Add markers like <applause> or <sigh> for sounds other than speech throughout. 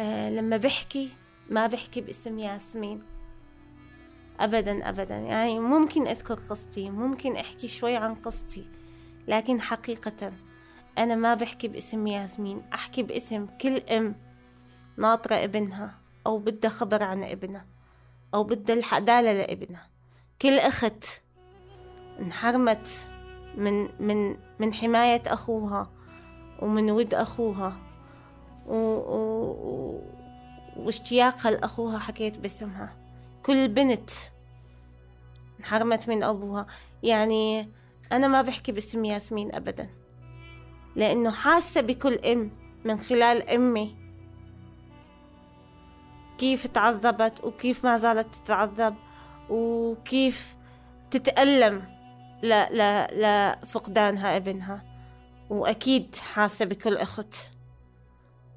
آه لما بحكي ما بحكي باسم ياسمين. أبدا أبدا. يعني ممكن أذكر قصتي ممكن أحكي شوي عن قصتي لكن حقيقة أنا ما بحكي باسم ياسمين أحكي باسم كل أم ناطرة ابنها أو بدها خبر عن ابنها أو بدها العدالة لابنها. كل أخت انحرمت من من من حماية أخوها ومن ود أخوها. و... و... واشتياقها لأخوها حكيت باسمها. كل بنت انحرمت من أبوها. يعني أنا ما بحكي باسم ياسمين أبدا. لأنه حاسة بكل أم من خلال أمي. كيف تعذبت وكيف ما زالت تتعذب وكيف تتألم لفقدانها ابنها. وأكيد حاسة بكل أخت.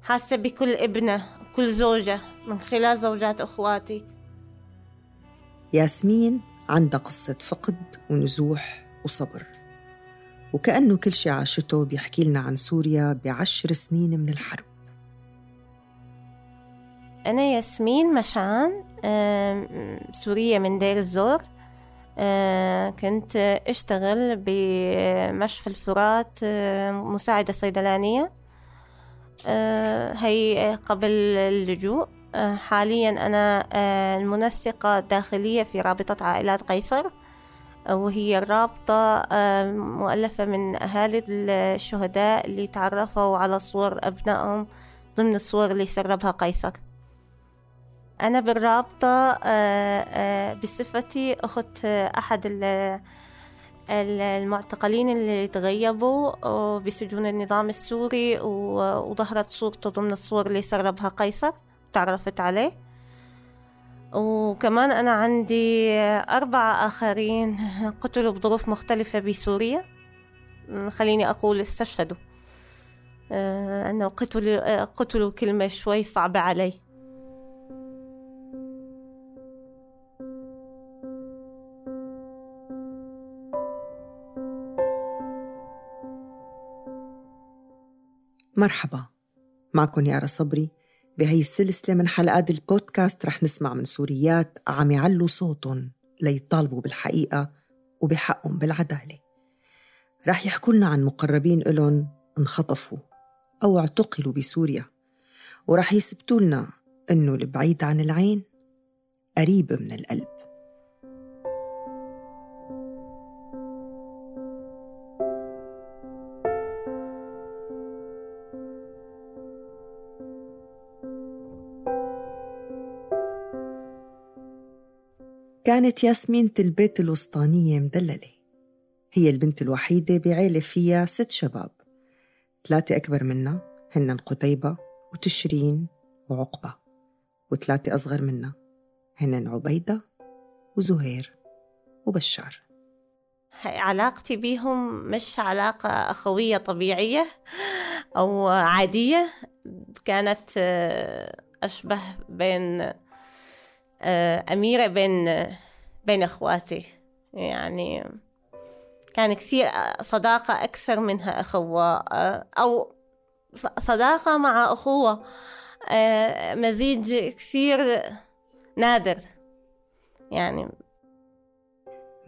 حاسة بكل ابنة وكل زوجة من خلال زوجات أخواتي. ياسمين عندها قصة فقد ونزوح وصبر. وكأنه كل شي عاشته بيحكي لنا عن سوريا بعشر سنين من الحرب. أنا ياسمين مشان سورية من دير الزور. كنت أشتغل بمشفى الفرات مساعدة صيدلانية. هي قبل اللجوء. حاليا أنا المنسقة الداخلية في رابطة عائلات قيصر وهي الرابطة مؤلفة من أهالي الشهداء اللي تعرفوا على صور أبنائهم ضمن الصور اللي سربها قيصر. أنا بالرابطة بصفتي أخت أحد المعتقلين اللي تغيبوا بسجون النظام السوري وظهرت صورته ضمن الصور اللي سربها قيصر تعرفت عليه. وكمان أنا عندي أربعة آخرين قتلوا بظروف مختلفة بسوريا. خليني أقول استشهدوا. أنه قتلوا, قتلوا كلمة شوي صعبة علي. مرحبا. معكم يارا صبري. بهي السلسلة من حلقات البودكاست رح نسمع من سوريات عم يعلوا صوتهم ليطالبوا بالحقيقة وبحقهم بالعدالة. رح يحكوا لنا عن مقربين إلهم انخطفوا أو اعتقلوا بسوريا. ورح يثبتوا لنا إنه البعيد عن العين قريب من القلب. كانت ياسمين البيت الوسطانية مدللة. هي البنت الوحيدة بعيلة فيها ست شباب. ثلاثة أكبر منا هن قتيبة وتشرين وعقبة. وثلاثة أصغر منا هن عبيدة وزهير وبشار. علاقتي بيهم مش علاقة أخوية طبيعية أو عادية. كانت أشبه بين أميرة بين بين إخواتي. يعني كان كثير صداقة أكثر منها أخوة آه، أو صداقة مع أخوة. آه، مزيج كثير نادر. يعني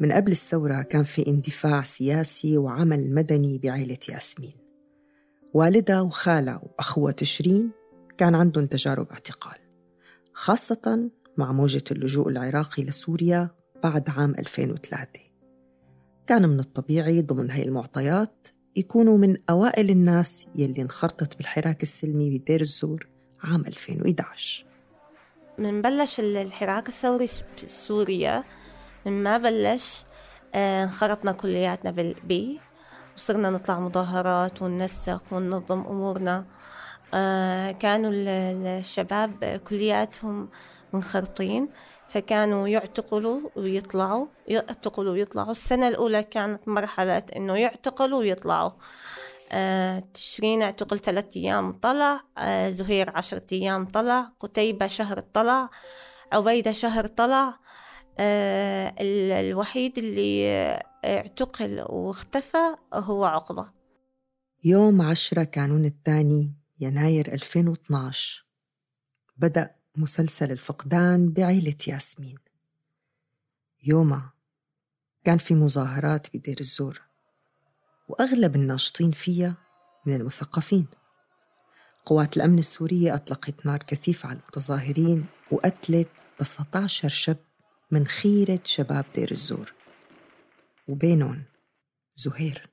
من قبل الثورة كان في اندفاع سياسي وعمل مدني بعائلة ياسمين. والدها وخالها وأخوها تشرين كان عندهم تجارب اعتقال خاصة مع موجة اللجوء العراقي لسوريا بعد عام 2003 كان من الطبيعي ضمن هاي المعطيات يكونوا من أوائل الناس يلي انخرطت بالحراك السلمي بدير الزور عام 2011 من بلش الحراك الثوري بسوريا من ما بلش آه، انخرطنا كلياتنا بالبي وصرنا نطلع مظاهرات وننسق وننظم أمورنا. كانوا الشباب كلياتهم منخرطين فكانوا يعتقلوا ويطلعوا يعتقلوا ويطلعوا. السنة الأولى كانت مرحلة إنه يعتقلوا ويطلعوا. آه تشرين اعتقل ثلاثة أيام طلع آه زهير عشرة أيام طلع قتيبة شهر طلع عبيدة شهر طلع. آه الوحيد اللي اعتقل واختفى هو عقبة. يوم عشرة كانون الثاني يناير 2012 بدأ مسلسل الفقدان بعيلة ياسمين. يومها كان في مظاهرات بدير الزور وأغلب الناشطين فيها من المثقفين. قوات الأمن السورية أطلقت نار كثيفة على المتظاهرين وقتلت 19 شاب من خيرة شباب دير الزور. وبينهم زهير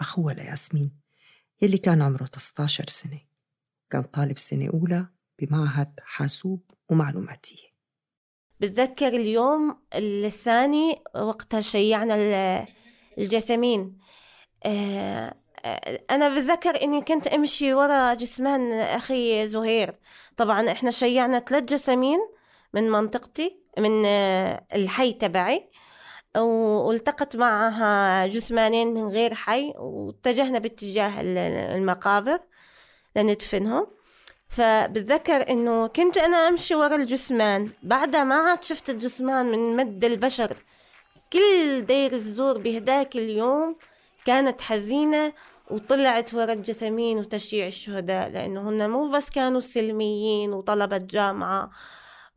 أخوها لياسمين. يلي كان عمره 19 سنة. كان طالب سنة أولى بمعهد حاسوب ومعلوماتية. بتذكر اليوم الثاني وقتها شيعنا الجثمين. آه، أنا بتذكر إني كنت أمشي ورا جثمان أخي زهير. طبعا إحنا شيعنا ثلاث جثمين من منطقتي من آه، الحي تبعي. والتقت معها جثمانين من غير حي واتجهنا باتجاه المقابر لندفنهم. فبتذكر إنه كنت أنا أمشي ورا الجثمان بعدها ما عاد شفت الجثمان من مد البشر كل دير الزور بهداك اليوم كانت حزينة وطلعت ورا الجثمين وتشييع الشهداء لأنه هن مو بس كانوا سلميين وطلبة جامعة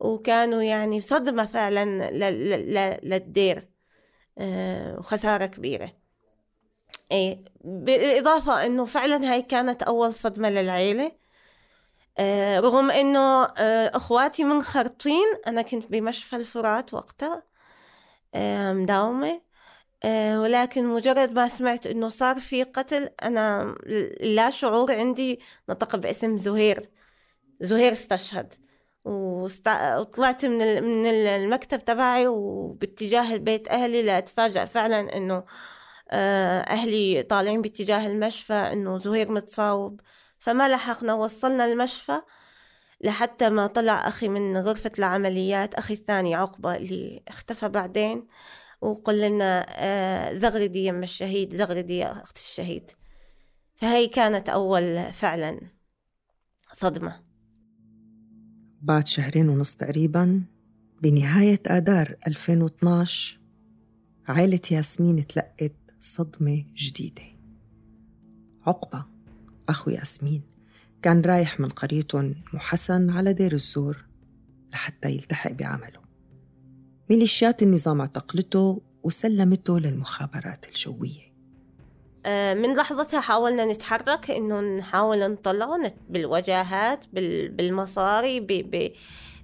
وكانوا يعني صدمة فعلا للدير. وخسارة كبيرة. إيه بالإضافة إنه فعلا هاي كانت أول صدمة للعيلة. آه، رغم إنه آه، أخواتي منخرطين أنا كنت بمشفى الفرات وقتها مداومة. ولكن مجرد ما سمعت إنه صار في قتل أنا لا شعور عندي نطق باسم زهير. زهير استشهد. وطلعت من من المكتب تبعي وباتجاه البيت أهلي لأتفاجأ فعلا إنه آه، أهلي طالعين باتجاه المشفى إنه زهير متصاوب. فما لحقنا وصلنا المشفى لحتى ما طلع أخي من غرفة العمليات أخي الثاني عقبة اللي اختفى بعدين وقل لنا آه، زغردي يم الشهيد زغردي يا أخت الشهيد. فهي كانت أول فعلا صدمة. بعد شهرين ونص تقريبا بنهاية آذار 2012 عائلة ياسمين تلقت صدمة جديدة. عقبة أخو ياسمين كان رايح من قريتهم محسن على دير الزور لحتى يلتحق بعمله. ميليشيات النظام اعتقلته وسلمته للمخابرات الجوية. من لحظتها حاولنا نتحرك إنه نحاول نطلعه بالوجاهات بالمصاري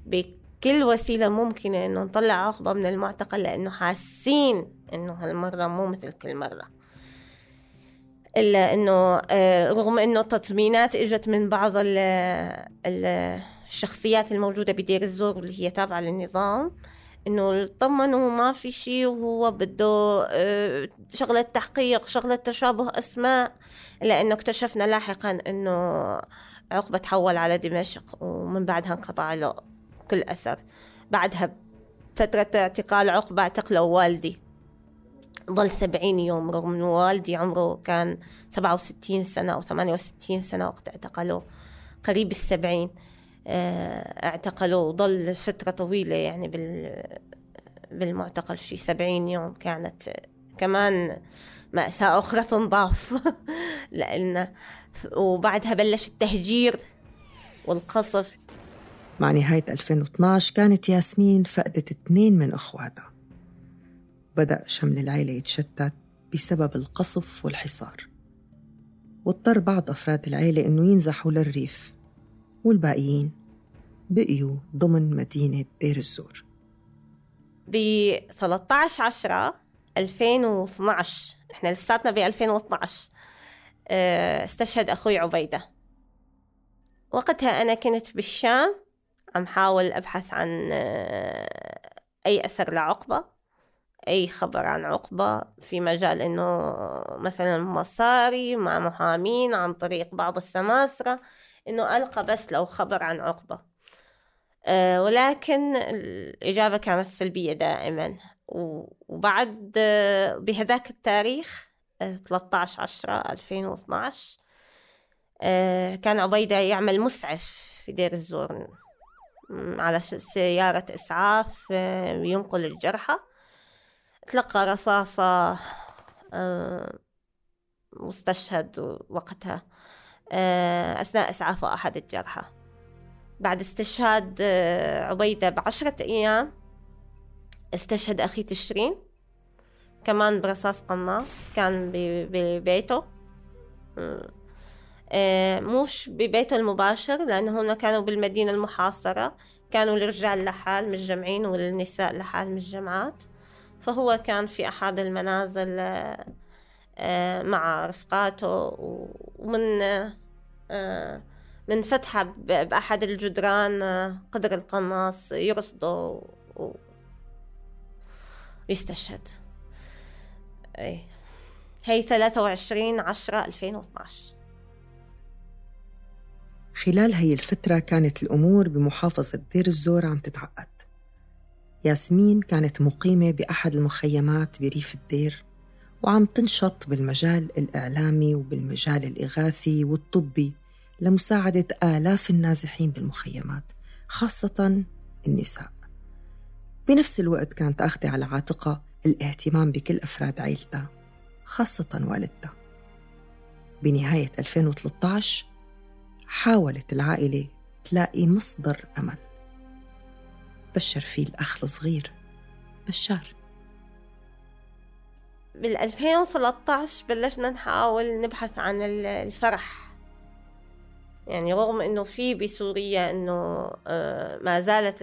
بكل وسيلة ممكنة إنه نطلع عقبة من المعتقل لأنه حاسين إنه هالمرة مو مثل كل مرة. إلا إنه آه، رغم إنه تطمينات إجت من بعض الشخصيات الموجودة بدير الزور اللي هي تابعة للنظام إنه طمنوا ما في شيء وهو بده آه، شغلة تحقيق شغلة تشابه أسماء. لأنه اكتشفنا لاحقا إنه عقبة تحول على دمشق ومن بعدها انقطع له كل أثر. بعدها فترة اعتقال عقبة اعتقلوا والدي. ظل سبعين يوم رغم إنه والدي عمره كان سبعة وستين سنة أو ثمانية وستين سنة وقت اعتقلوه. قريب السبعين. اعتقلوه وظل فترة طويلة يعني بالمعتقل شي سبعين يوم كانت كمان مأساة أخرى تنضاف <laughs> لأن وبعدها بلش التهجير والقصف. مع نهاية 2012 كانت ياسمين فقدت اثنين من أخواتها. بدأ شمل العيلة يتشتت بسبب القصف والحصار. واضطر بعض أفراد العيلة إنه ينزحوا للريف. والباقيين بقيوا ضمن مدينة دير الزور. ب 13 10 2012 إحنا لساتنا ب 2012 آه، استشهد أخوي عبيدة. وقتها أنا كنت بالشام عم حاول أبحث عن آه، أي أثر لعقبة أي خبر عن عقبة في مجال إنه مثلا مصاري مع محامين عن طريق بعض السماسرة. إنه ألقى بس لو خبر عن عقبة. أه ولكن الإجابة كانت سلبية دائما. وبعد بهذاك التاريخ 13 10 2012 أه كان عبيدة يعمل مسعف في دير الزور على سيارة إسعاف أه ينقل الجرحى. تلقى رصاصة واستشهد وقتها. آه، أثناء إسعاف أحد الجرحى. بعد استشهاد آه، عبيدة بعشرة أيام استشهد أخي تشرين كمان برصاص قناص كان ببيته. آه، مش ببيته المباشر لأنه هم كانوا بالمدينة المحاصرة كانوا الرجال لحال متجمعين والنساء لحال متجمعات. فهو كان في أحد المنازل آه، مع رفقاته ومن من فتحة بأحد الجدران قدر القناص يرصده ويستشهد أي هي 23 10 2012 خلال هي الفترة كانت الأمور بمحافظة دير الزور عم تتعقد. ياسمين كانت مقيمة بأحد المخيمات بريف الدير. وعم تنشط بالمجال الإعلامي وبالمجال الإغاثي والطبي لمساعدة آلاف النازحين بالمخيمات خاصة النساء. بنفس الوقت كانت أخذة على عاتقها الاهتمام بكل أفراد عيلتها خاصة والدتها. بنهاية 2013 حاولت العائلة تلاقي مصدر أمل. بشر فيه الأخ الصغير بشار. بال 2013 بلشنا نحاول نبحث عن الفرح. يعني رغم إنه في بسوريا إنه آه، ما زالت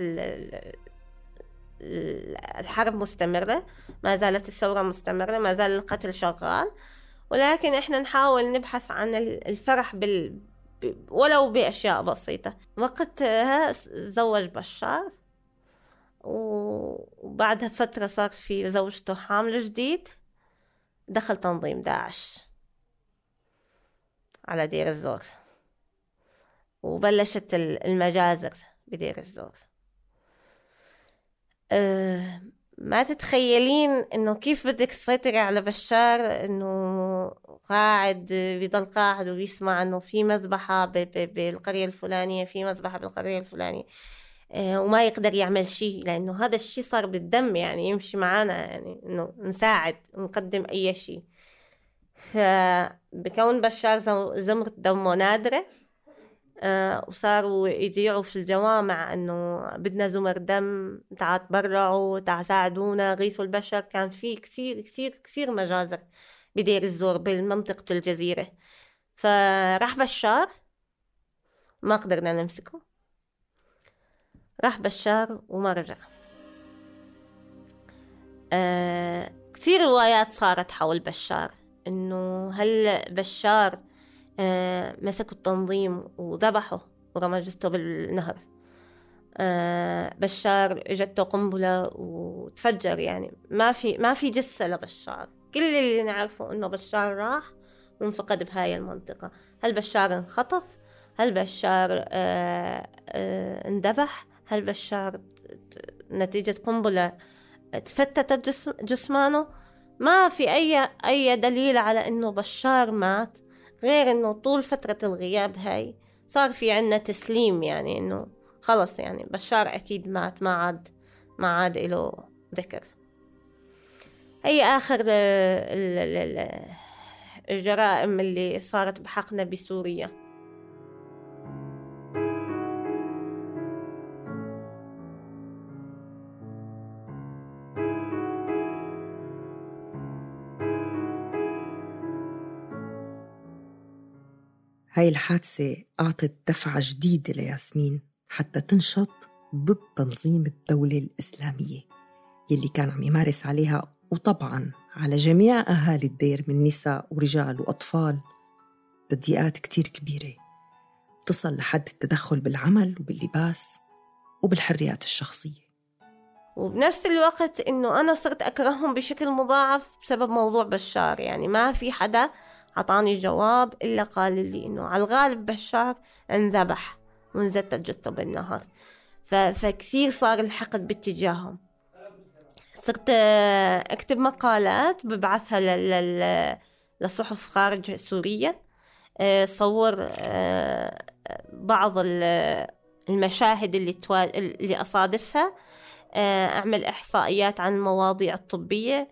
الحرب مستمرة ما زالت الثورة مستمرة ما زال القتل شغال. ولكن إحنا نحاول نبحث عن الفرح بال ولو بأشياء بسيطة. وقتها زوج بشار. وبعدها فترة صار في زوجته حامل جديد. دخل تنظيم داعش على دير الزور. وبلشت المجازر بدير الزور. أه ما تتخيلين إنه كيف بدك تسيطري على بشار إنه قاعد بيضل قاعد وبيسمع إنه في مذبحة بالقرية الفلانية في مذبحة بالقرية الفلانية. وما يقدر يعمل شيء لأنه هذا الشيء صار بالدم يعني يمشي معنا يعني إنه نساعد ونقدم أي شيء. فبكون بشار زمرة دمه نادرة آه، وصاروا يذيعوا في الجوامع إنه بدنا زمر دم تعا تبرعوا تعا ساعدونا غيثوا البشر. كان في كثير كثير كثير مجازر بدير الزور بمنطقة الجزيرة. فراح بشار ما قدرنا نمسكه. راح بشار وما رجع آه كثير روايات صارت حول بشار إنه هل بشار آه، مسكوا التنظيم وذبحوا ورمى جثته بالنهر؟ آه، بشار إجته قنبلة وتفجر يعني. ما في ما في جثة لبشار. كل اللي نعرفه إنه بشار راح وانفقد بهاي المنطقة. هل بشار انخطف؟ هل بشار آه آه اندبح؟ هل بشار نتيجة قنبلة تفتتت جسم جسمانه؟ ما في أي أي دليل على إنه بشار مات غير إنه طول فترة الغياب هاي صار في عنا تسليم يعني إنه خلص يعني بشار أكيد مات ما عاد ما عاد له ذكر. هي آخر الجرائم اللي صارت بحقنا بسوريا؟ هاي الحادثة أعطت دفعة جديدة لياسمين حتى تنشط ضد تنظيم الدولة الإسلامية يلي كان عم يمارس عليها وطبعا على جميع أهالي الدير من نساء ورجال وأطفال تضييقات كتير كبيرة. تصل لحد التدخل بالعمل وباللباس وبالحريات الشخصية. وبنفس الوقت إنه أنا صرت أكرههم بشكل مضاعف بسبب موضوع بشار يعني ما في حدا عطاني جواب إلا قال لي إنه على الغالب بشار انذبح وانزتت جثته بالنهر فكثير صار الحقد باتجاههم. صرت أكتب مقالات ببعثها لل... لصحف خارج سوريا. آه، صور آه، بعض المشاهد اللي. اللي أصادفها. آه، أعمل إحصائيات عن المواضيع الطبية. آه،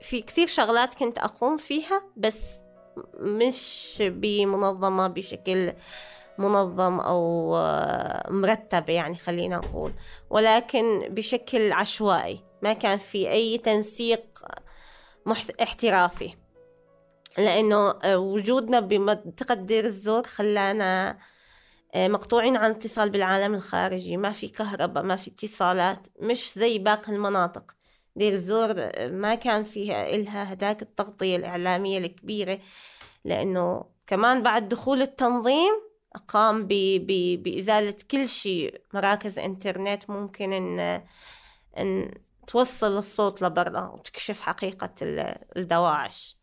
في كثير شغلات كنت أقوم فيها بس مش بمنظمة بشكل منظم أو آه، مرتب يعني خلينا نقول. ولكن بشكل عشوائي ما كان في أي تنسيق احترافي. لأنه آه، وجودنا بمنطقة دير الزور خلانا آه، مقطوعين عن اتصال بالعالم الخارجي. ما في كهرباء ما في اتصالات مش زي باقي المناطق. دير الزور ما كان فيها إلها هداك التغطية الإعلامية الكبيرة لأنه كمان بعد دخول التنظيم قام بإزالة كل شيء. مراكز إنترنت ممكن إن, إن توصل الصوت لبرا وتكشف حقيقة الدواعش.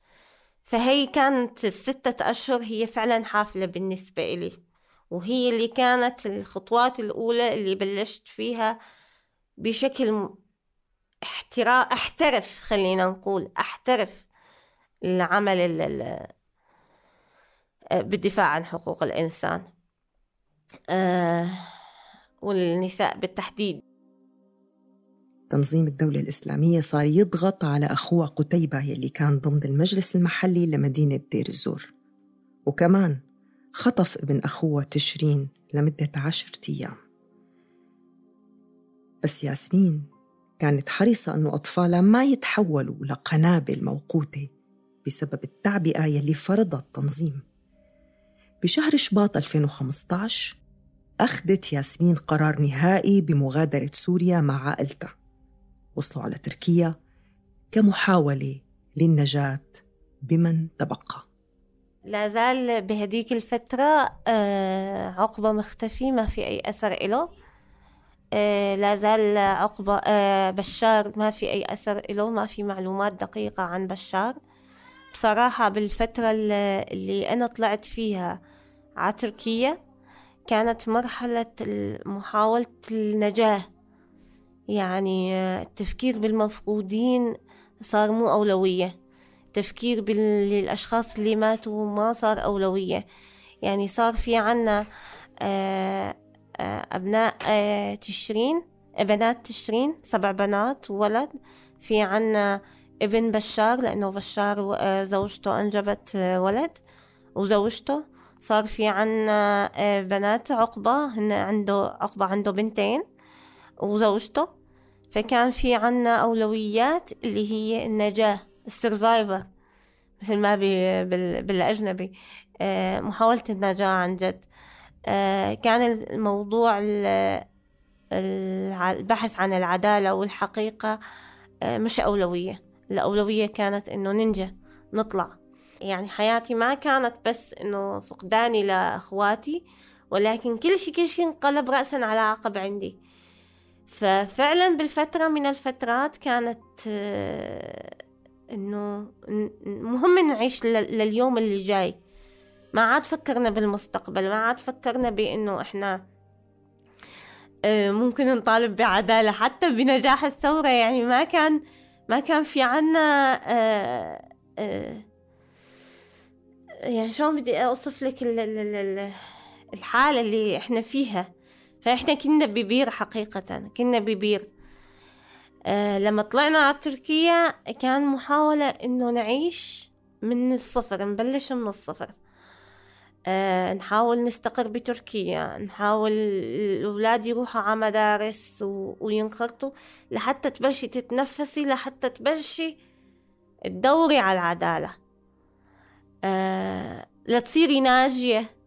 فهي كانت الستة أشهر هي فعلا حافلة بالنسبة إلي وهي اللي كانت الخطوات الأولى اللي بلشت فيها بشكل احترا احترف خلينا نقول احترف العمل بالدفاع عن حقوق الإنسان. آه والنساء بالتحديد. تنظيم الدولة الإسلامية صار يضغط على أخوه قتيبة يلي كان ضمن المجلس المحلي لمدينة دير الزور. وكمان خطف ابن أخوه تشرين لمدة عشرة أيام. بس ياسمين كانت حريصة أنه أطفالها ما يتحولوا لقنابل موقوتة بسبب التعبئة يلي فرضها التنظيم. بشهر شباط 2015 أخذت ياسمين قرار نهائي بمغادرة سوريا مع عائلتها. وصلوا على تركيا كمحاولة للنجاة بمن تبقى. لا زال بهديك الفترة آه، عقبة مختفي ما في أي أثر إله. لا زال عقبة آه، بشار ما في أي أثر إله ما في معلومات دقيقة عن بشار. بصراحة بالفترة اللي أنا طلعت فيها على تركيا كانت مرحلة محاولة النجاة. يعني التفكير بالمفقودين صار مو أولوية. التفكير بالأشخاص اللي ماتوا ما صار أولوية. يعني صار في عنا آه، آه، أبناء آه، تشرين بنات تشرين سبع بنات وولد في عنا ابن بشار لأنه بشار زوجته أنجبت ولد وزوجته. صار في عنا بنات عقبة هن عنده عقبة عنده بنتين وزوجته. فكان في عنا أولويات اللي هي النجاة السرفايفر مثل ما بالأجنبي آه، محاولة النجاة عن جد. آه، كان الموضوع البحث عن العدالة والحقيقة آه، مش أولوية. الأولوية كانت إنه ننجى نطلع. يعني حياتي ما كانت بس إنه فقداني لأخواتي ولكن كل شيء كل شيء انقلب رأسا على عقب عندي. ففعلا بالفترة من الفترات كانت إنه مهم نعيش لليوم اللي جاي. ما عاد فكرنا بالمستقبل ما عاد فكرنا بإنه إحنا آه، ممكن نطالب بعدالة. حتى بنجاح الثورة يعني ما كان ما كان في عنا آه، آه، يعني شلون بدي أوصف لك الحالة اللي إحنا فيها. فإحنا كنا ببير حقيقة كنا ببير. لما طلعنا على تركيا كان محاولة إنه نعيش من الصفر نبلش من الصفر. آه نحاول نستقر بتركيا نحاول الأولاد يروحوا على مدارس. وينخرطوا لحتى تبلشي تتنفسي لحتى تبلشي تدوري على العدالة. آه لتصيري ناجية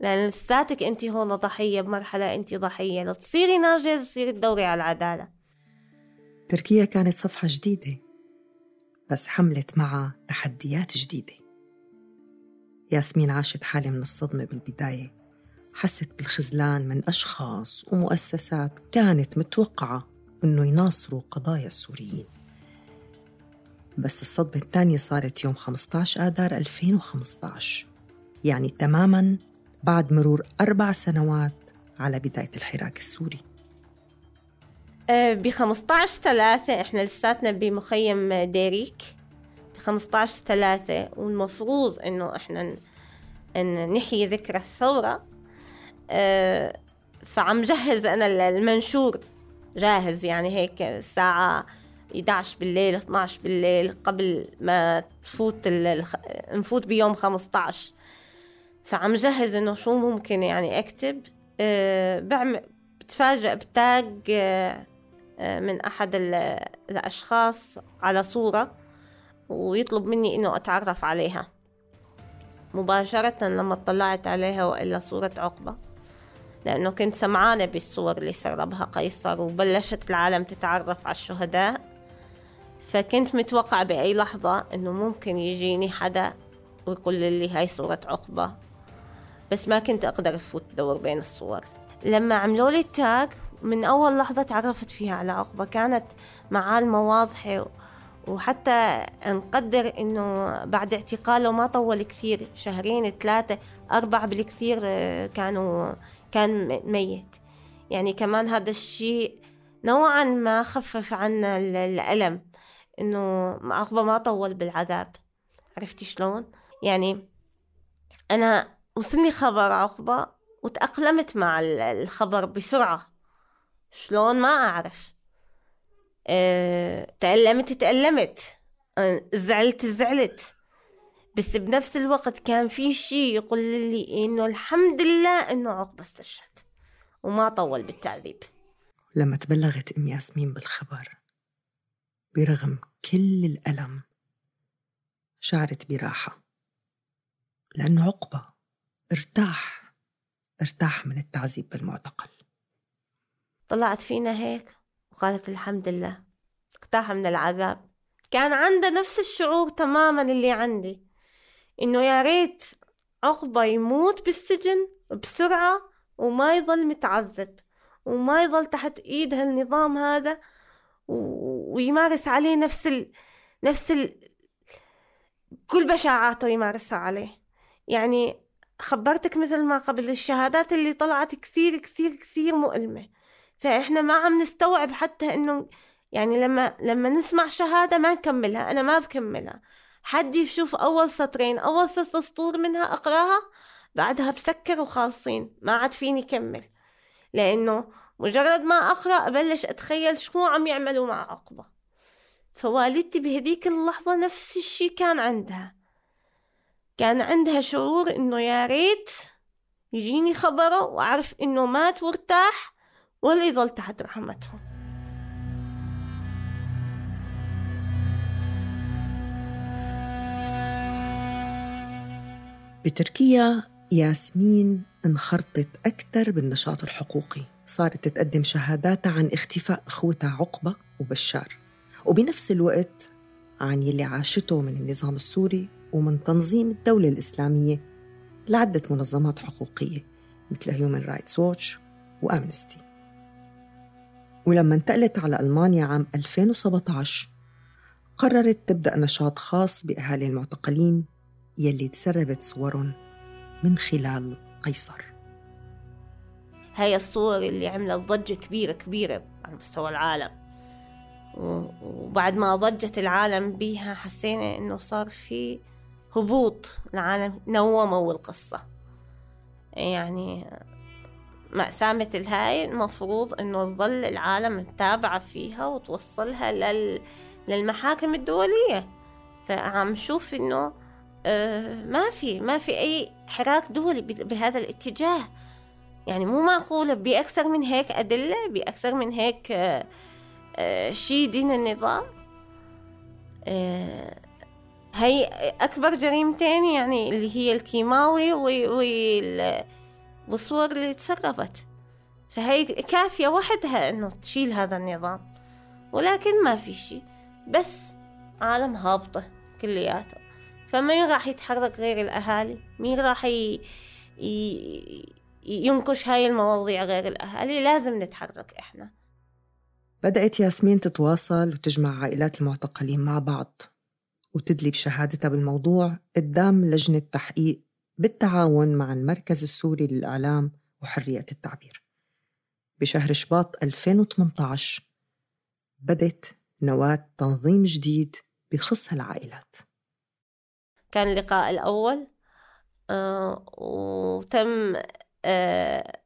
لأن لساتك أنت هون ضحية بمرحلة أنت ضحية. لتصيري ناجية تصيري تدوري على العدالة. تركيا كانت صفحة جديدة بس حملت معها تحديات جديدة. ياسمين عاشت حالة من الصدمة بالبداية. حست بالخذلان من أشخاص ومؤسسات كانت متوقعة إنه يناصروا قضايا السوريين. بس الصدمة الثانية صارت يوم 15 آذار 2015 يعني تماماً بعد مرور أربع سنوات على بداية الحراك السوري. ب 15 ثلاثة إحنا لساتنا بمخيم ديريك. 15 ثلاثة والمفروض إنه إحنا إن نحيي ذكرى الثورة أه فعم جهز أنا المنشور جاهز يعني هيك الساعة 11 بالليل 12 بالليل قبل ما تفوت نفوت بيوم 15 فعم جهز إنه شو ممكن يعني أكتب أه بعمل بتفاجأ بتاج أه من أحد الأشخاص على صورة. ويطلب مني إنه أتعرف عليها. مباشرة لما اطلعت عليها وإلا صورة عقبة لأنه كنت سمعانة بالصور اللي سربها قيصر وبلشت العالم تتعرف على الشهداء. فكنت متوقعة بأي لحظة إنه ممكن يجيني حدا ويقول لي هاي صورة عقبة. بس ما كنت أقدر أفوت دور بين الصور. لما عملوا لي التاج من أول لحظة تعرفت فيها على عقبة. كانت معالمة واضحة وحتى نقدر إنه بعد اعتقاله ما طول كثير شهرين ثلاثة أربعة بالكثير آه، كانوا كان ميت. يعني كمان هذا الشيء نوعا ما خفف عنا الألم إنه عقبة ما طول بالعذاب. عرفتي شلون؟ يعني أنا وصلني خبر عقبة وتأقلمت مع الخبر بسرعة. شلون؟ ما أعرف. أه تألمت تألمت. أه زعلت زعلت. بس بنفس الوقت كان في شيء يقول لي إنه الحمد لله إنه عقبة استشهد وما طول بالتعذيب. لما تبلغت أم ياسمين بالخبر برغم كل الألم شعرت براحة لأنه عقبة ارتاح ارتاح من التعذيب بالمعتقل. طلعت فينا هيك؟ وقالت الحمد لله. ارتاح من العذاب. كان عنده نفس الشعور تماما اللي عندي إنه يا ريت عقبة يموت بالسجن بسرعة وما يظل متعذب وما يظل تحت إيد هالنظام هذا ويمارس عليه نفس ال... نفس ال... كل بشاعاته يمارسها عليه. يعني خبرتك مثل ما قبل الشهادات اللي طلعت كثير كثير كثير مؤلمة. فإحنا ما عم نستوعب حتى إنه يعني لما لما نسمع شهادة ما نكملها أنا ما بكملها. حد يشوف أول سطرين أول ثلاث سطور منها أقراها بعدها بسكر وخالصين ما عاد فيني كمل. لأنه مجرد ما أقرأ أبلش أتخيل شو عم يعملوا مع عقبة. فوالدتي بهديك اللحظة نفس الشي كان عندها. كان عندها شعور إنه يا ريت يجيني خبره وأعرف إنه مات وارتاح ولا يضل تحت رحمتهم. بتركيا ياسمين انخرطت أكثر بالنشاط الحقوقي. صارت تقدم شهاداتها عن اختفاء أخوتها عقبة وبشار. وبنفس الوقت عن يلي عاشته من النظام السوري ومن تنظيم الدولة الإسلامية لعدة منظمات حقوقية مثل هيومن رايتس ووتش وأمنستي ولما انتقلت على ألمانيا عام 2017 قررت تبدأ نشاط خاص بأهالي المعتقلين يلي تسربت صورهم من خلال قيصر. هاي الصور اللي عملت ضجة كبيرة كبيرة على مستوى العالم. وبعد ما ضجت العالم بيها حسينا إنه صار في هبوط. العالم نوموا القصة. يعني مأساة مثل هاي المفروض إنه تظل العالم متابعة فيها وتوصلها لل... للمحاكم الدولية. فعم شوف إنه آه ما في ما في أي حراك دولي بهذا الاتجاه. يعني مو معقولة بأكثر من هيك أدلة بأكثر من هيك آه آه شيء دين النظام. آه هي أكبر جريمتين يعني اللي هي الكيماوي والصور اللي تسربت. فهي كافية وحدها إنه تشيل هذا النظام. ولكن ما في شيء. بس عالم هابطة كلياته. فمين راح يتحرك غير الأهالي. مين راح ي... ي... ينكش هاي المواضيع غير الأهالي؟ لازم نتحرك إحنا. بدأت ياسمين تتواصل وتجمع عائلات المعتقلين مع بعض. وتدلي بشهادتها بالموضوع قدام لجنة تحقيق بالتعاون مع المركز السوري للإعلام وحرية التعبير. بشهر شباط 2018 بدت نواة تنظيم جديد بخص هالعائلات كان اللقاء الأول آه وتم آه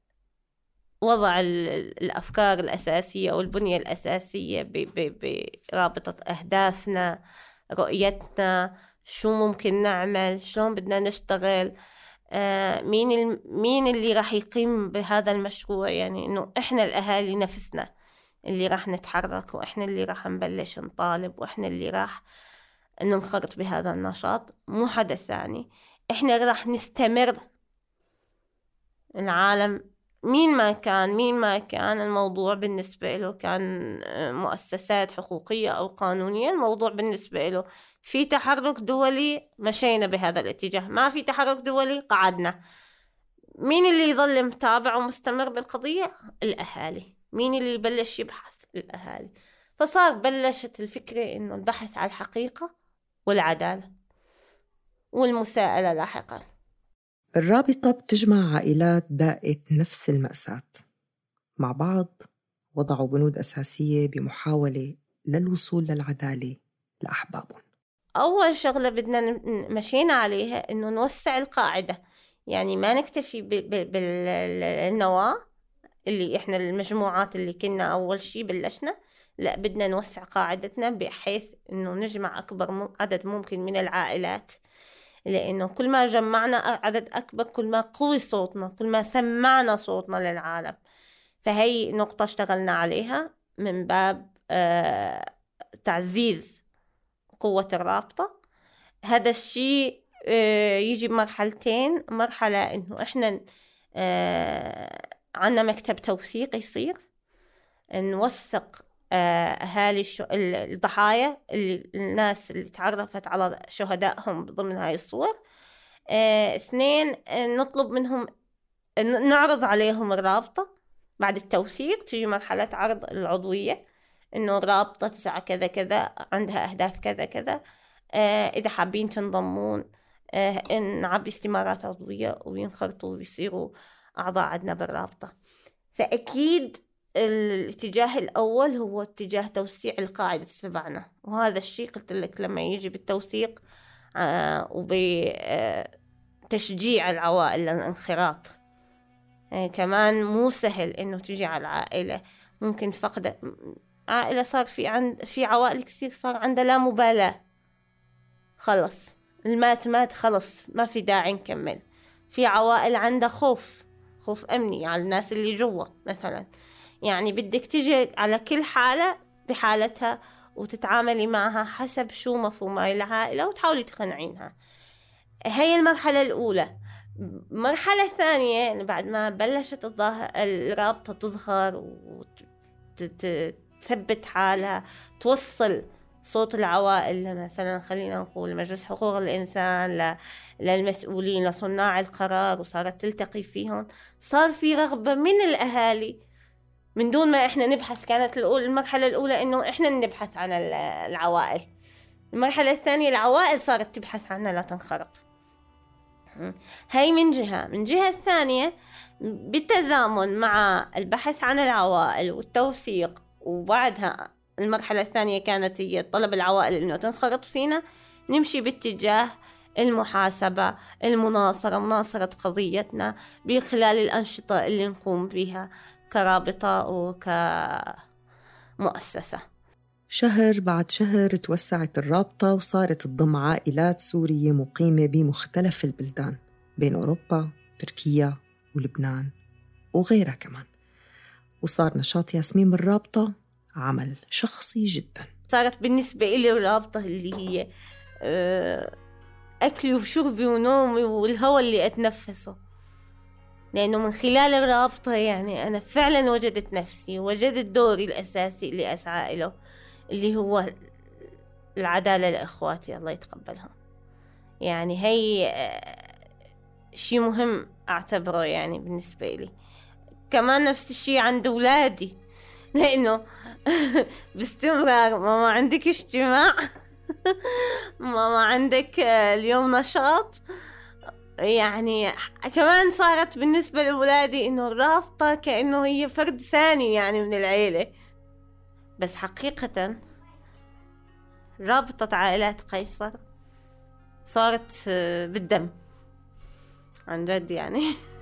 وضع الأفكار الأساسية أو البنية الأساسية برابطة أهدافنا رؤيتنا شو ممكن نعمل؟ شلون بدنا نشتغل؟ آه، مين مين اللي راح يقيم بهذا المشروع؟ يعني إنه إحنا الأهالي نفسنا اللي راح نتحرك وإحنا اللي راح نبلش نطالب وإحنا اللي راح ننخرط بهذا النشاط. مو حدا ثاني. إحنا راح نستمر. العالم مين ما كان مين ما كان الموضوع بالنسبة له كان آه، مؤسسات حقوقية أو قانونية الموضوع بالنسبة له في تحرك دولي مشينا بهذا الاتجاه ما في تحرك دولي قعدنا. مين اللي يظل متابع ومستمر بالقضية؟ الأهالي. مين اللي يبلش يبحث؟ الأهالي. فصار بلشت الفكرة إنه البحث عن الحقيقة والعدالة والمساءلة لاحقا. الرابطة بتجمع عائلات دائت نفس المأساة. مع بعض وضعوا بنود أساسية بمحاولة للوصول للعدالة لأحبابهم. أول شغلة بدنا مشينا عليها إنه نوسع القاعدة. يعني ما نكتفي بالنواة اللي إحنا المجموعات اللي كنا أول شي بلشنا. لا بدنا نوسع قاعدتنا بحيث إنه نجمع أكبر عدد ممكن من العائلات. لأنه كل ما جمعنا عدد أكبر كل ما قوي صوتنا كل ما سمعنا صوتنا للعالم. فهي نقطة اشتغلنا عليها من باب آه تعزيز قوة الرابطة. هذا الشيء آه يجي بمرحلتين. مرحلة إنه إحنا آه عنا مكتب توثيق يصير. نوثق أهالي الضحايا الناس اللي تعرفت على شهدائهم ضمن هاي الصور. آه، اثنين نطلب منهم نعرض عليهم الرابطة بعد التوثيق. تجي مرحلة عرض العضوية. إنه الرابطة تسعى كذا كذا عندها أهداف كذا كذا. إذا حابين تنضمون نعبي استمارات عضوية وينخرطوا ويصيروا أعضاء عندنا بالرابطة. فأكيد الاتجاه الأول هو اتجاه توسيع القاعدة تبعنا. وهذا الشيء قلت لك لما يجي بالتوثيق آه وبتشجيع العوائل للانخراط. يعني كمان مو سهل إنه تجي على العائلة. ممكن فقد عائلة صار في عند في عوائل كثير صار عندها لا مبالاة. خلص. المات مات خلص. ما في داعي نكمل. في عوائل عندها خوف. خوف أمني على الناس اللي جوا مثلا. يعني بدك تجي على كل حالة بحالتها وتتعاملي معها حسب شو مفهوم هاي العائلة وتحاولي تقنعينها. هي المرحلة الأولى. المرحلة الثانية بعد ما بلشت الرابطة تظهر وتثبت حالها توصل صوت العوائل مثلا خلينا نقول مجلس حقوق الإنسان للمسؤولين لصناع القرار وصارت تلتقي فيهم. صار في رغبة من الأهالي من دون ما إحنا نبحث. كانت المرحلة الأولى إنه إحنا نبحث عن العوائل. المرحلة الثانية العوائل صارت تبحث عنها لا تنخرط. هاي من جهة. من جهة الثانية بالتزامن مع البحث عن العوائل والتوثيق وبعدها المرحلة الثانية كانت هي طلب العوائل إنه تنخرط فينا نمشي باتجاه المحاسبة المناصرة مناصرة قضيتنا بخلال الأنشطة اللي نقوم بها كرابطة وكمؤسسة. شهر بعد شهر توسعت الرابطة وصارت تضم عائلات سورية مقيمة بمختلف البلدان بين أوروبا تركيا ولبنان وغيرها كمان. وصار نشاط ياسمين بالرابطة عمل شخصي جدا. صارت بالنسبة إلي الرابطة اللي هي آه، أكلي وشربي ونومي والهواء اللي أتنفسه. لأنه من خلال الرابطة يعني أنا فعلا وجدت نفسي وجدت دوري الأساسي اللي أسعى له اللي هو العدالة لإخواتي الله يتقبلهم يعني هي آه، شي مهم أعتبره يعني بالنسبة لي كمان نفس الشي عند أولادي. لأنه <laughs> باستمرار. ماما عندك اجتماع؟ <laughs> ماما عندك آه، اليوم نشاط. يعني كمان صارت بالنسبة لأولادي إنه الرابطة كأنه هي فرد ثاني يعني من العيلة. بس حقيقة رابطة عائلات قيصر صارت بالدم. عن جد يعني. <laughs>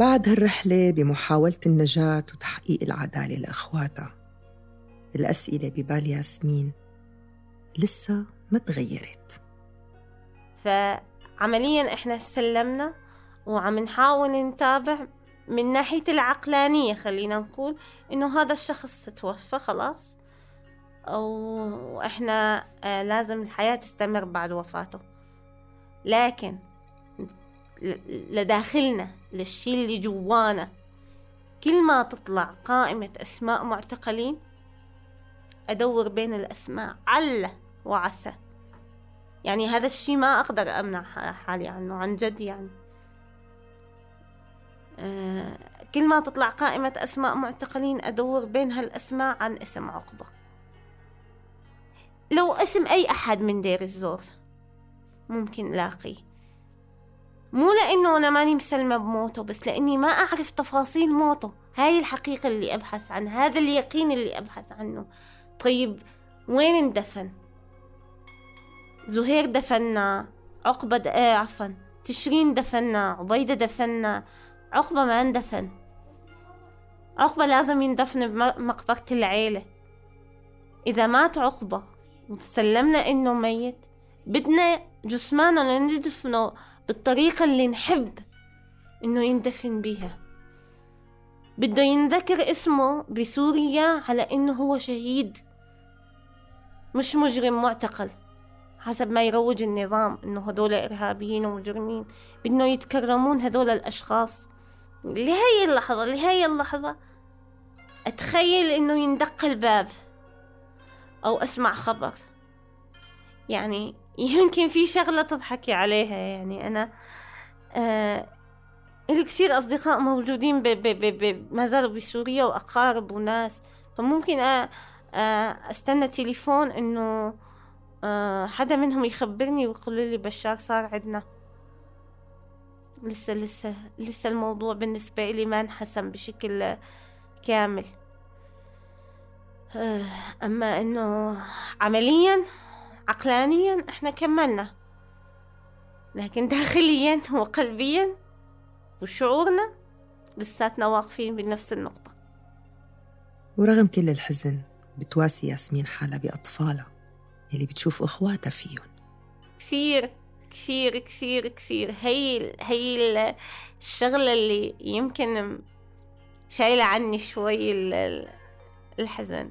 بعد هالرحلة بمحاولة النجاة وتحقيق العدالة لإخواتها الأسئلة ببال ياسمين لسه ما تغيرت. فعمليا إحنا سلمنا وعم نحاول نتابع من ناحية العقلانية خلينا نقول إنه هذا الشخص توفى خلاص وإحنا آه، لازم الحياة تستمر بعد وفاته. لكن لداخلنا للشي اللي جوانا. كل ما تطلع قائمة أسماء معتقلين أدور بين الأسماء علة وعسى. يعني هذا الشي ما أقدر أمنع حالي عنه عن جد يعني. آه كل ما تطلع قائمة أسماء معتقلين أدور بين هالأسماء عن اسم عقبة. لو اسم أي أحد من دير الزور ممكن لاقيه. مو لأنه أنا ماني مسلمة بموته بس لأني ما أعرف تفاصيل موته. هاي الحقيقة اللي أبحث عنها هذا اليقين اللي أبحث عنه. طيب وين اندفن؟ زهير دفنا عقبة. آه عفوا تشرين دفنا عبيدة دفنا عقبة ما اندفن. عقبة لازم يندفن بمقبرة العيلة. إذا مات عقبة وسلمنا إنه ميت بدنا جثمانه ندفنه بالطريقة اللي نحب إنه يندفن بيها. بده ينذكر اسمه بسوريا على إنه هو شهيد مش مجرم معتقل حسب ما يروج النظام إنه هدول إرهابيين ومجرمين بدنا يتكرمون هدول الأشخاص. لهي اللحظة لهي اللحظة أتخيل إنه يندق الباب أو أسمع خبر. يعني يمكن في شغلة تضحكي عليها يعني. أنا آه إلي كثير أصدقاء موجودين ب ب ب ب ما زالوا بسوريا وأقارب وناس. فممكن آه آه أستنى تليفون إنه آه حدا منهم يخبرني ويقول لي بشار صار عندنا. لسه لسه لسه الموضوع بالنسبة لي ما انحسم بشكل كامل. آه أما إنه عمليا عقلانيا إحنا كملنا. لكن داخليا وقلبيا وشعورنا لساتنا واقفين بنفس النقطة. ورغم كل الحزن بتواسي ياسمين حالها بأطفالها اللي بتشوف إخواتها فيهم. كثير كثير كثير كثير. هي هي الشغلة اللي يمكن شايلة عني شوي الحزن.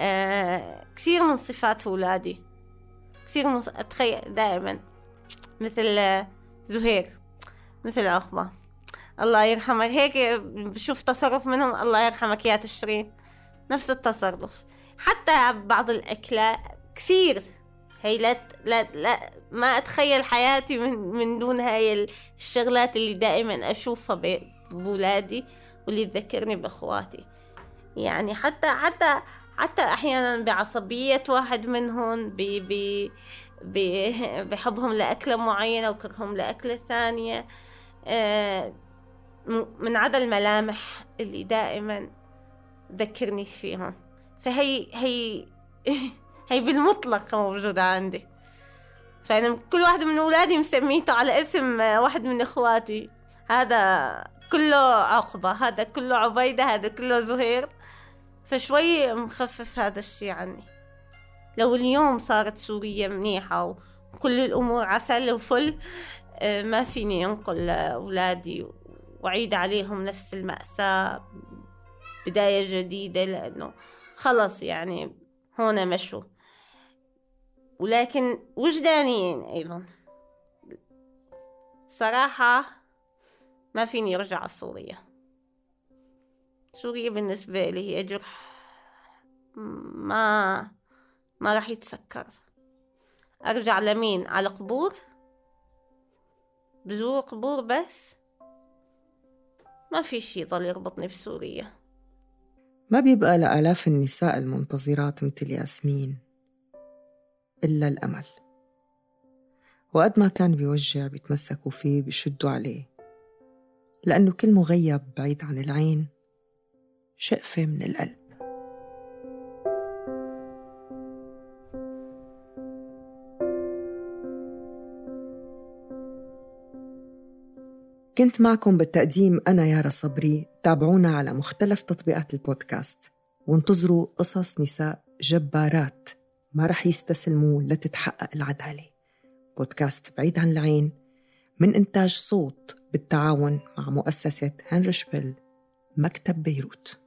آه كثير من صفات أولادي كثير مص... أتخيل دائما مثل زهير مثل عقبة. الله يرحمك. هيك بشوف تصرف منهم الله يرحمك. يا تشرين نفس التصرف. حتى بعض الأكلات كثير هي لا لا لا ما أتخيل حياتي من من دون هاي الشغلات اللي دائما أشوفها بولادي واللي تذكرني بأخواتي. يعني حتى حتى حتى أحيانا بعصبية واحد منهم ب ب <laughs> بحبهم لأكلة معينة وكرههم لأكلة ثانية. آه، من عدا الملامح اللي دائما ذكرني فيهم. فهي هي <laughs> هي بالمطلق موجودة عندي. فأنا كل واحد من أولادي مسميته على اسم واحد من إخواتي. هذا كله عقبة هذا كله عبيدة هذا كله زهير. فشوي مخفف هذا الشي عني. لو اليوم صارت سوريا منيحة وكل الأمور عسل وفل آه، ما فيني أنقل أولادي وأعيد عليهم نفس المأساة بداية جديدة لأنه خلص يعني هون مشوا. ولكن وجدانيين أيضا. صراحة ما فيني أرجع على سوريا. سوريا بالنسبة لي؟ هي جرح. ما ما راح يتسكر. أرجع لمين؟ على قبور؟ بزور قبور بس؟ ما في شي ضل يربطني بسوريا. ما بيبقى لآلاف النساء المنتظرات مثل ياسمين. إلا الأمل. وقد ما كان بيوجع بيتمسكوا فيه بيشدوا عليه. لأنه كل مغيب بعيد عن العين شقفة من القلب. كنت معكم بالتقديم أنا يارا صبري. تابعونا على مختلف تطبيقات البودكاست. وانتظروا قصص نساء جبارات ما رح يستسلموا لتتحقق العدالة. بودكاست بعيد عن العين. من إنتاج صوت بالتعاون مع مؤسسة هنري شبيل مكتب بيروت.